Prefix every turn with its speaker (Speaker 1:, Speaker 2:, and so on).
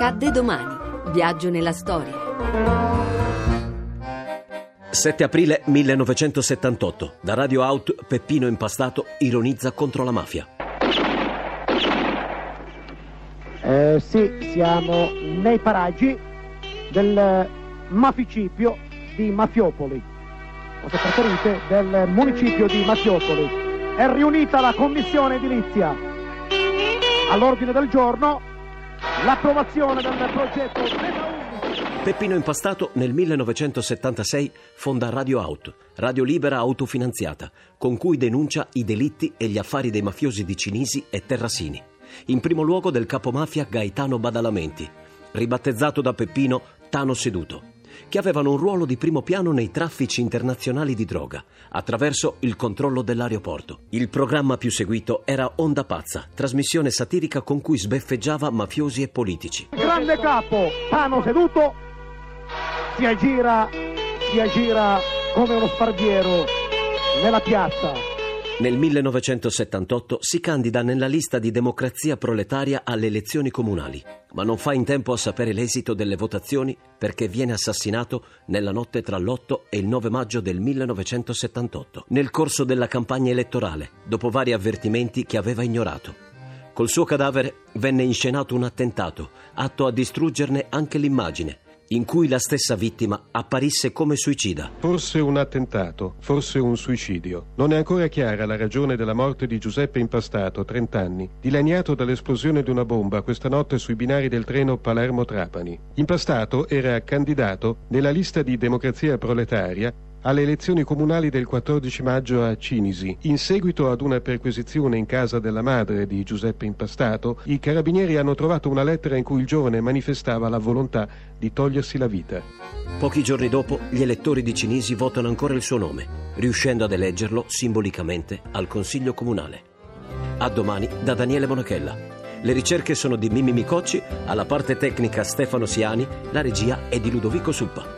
Speaker 1: Accadde domani. Viaggio nella storia.
Speaker 2: 7 aprile 1978. Da Radio Out, Peppino Impastato ironizza contro la mafia.
Speaker 3: Eh, sì, siamo nei paraggi del maficipio di Mafiopoli, o se preferite del municipio di Mafiopoli. È riunita la commissione edilizia. All'ordine del giorno l'approvazione del progetto Meta 11.
Speaker 2: Peppino Impastato nel 1976 fonda Radio Out, radio libera autofinanziata, con cui denuncia i delitti e gli affari dei mafiosi di Cinisi e Terrasini. In primo luogo del capomafia Gaetano Badalamenti, ribattezzato da Peppino Tano Seduto, che avevano un ruolo di primo piano nei traffici internazionali di droga, attraverso il controllo dell'aeroporto. Il programma più seguito era Onda Pazza, trasmissione satirica con cui sbeffeggiava mafiosi e politici.
Speaker 3: Grande capo, Tano seduto, si aggira, si aggira come uno sparviero nella piazza.
Speaker 2: Nel 1978 si candida nella lista di Democrazia Proletaria alle elezioni comunali, ma non fa in tempo a sapere l'esito delle votazioni perché viene assassinato nella notte tra l'8 e il 9 maggio del 1978, nel corso della campagna elettorale, dopo vari avvertimenti che aveva ignorato. Col suo cadavere venne inscenato un attentato, atto a distruggerne anche l'immagine, in cui la stessa vittima apparisse come suicida.
Speaker 4: Forse un attentato, forse un suicidio. Non è ancora chiara la ragione della morte di Giuseppe Impastato, 30 anni, dilaniato dall'esplosione di una bomba questa notte sui binari del treno Palermo-Trapani. Impastato era candidato nella lista di Democrazia Proletaria alle elezioni comunali del 14 maggio a Cinisi. In seguito ad una perquisizione in casa della madre di Giuseppe Impastato, i carabinieri hanno trovato una lettera in cui il giovane manifestava la volontà di togliersi la vita.
Speaker 2: Pochi giorni dopo, gli elettori di Cinisi votano ancora il suo nome, riuscendo ad eleggerlo simbolicamente al Consiglio Comunale. A domani da Daniele Monachella. Le ricerche sono di Mimmi Micocci, alla parte tecnica Stefano Siani, la regia è di Ludovico Suppa.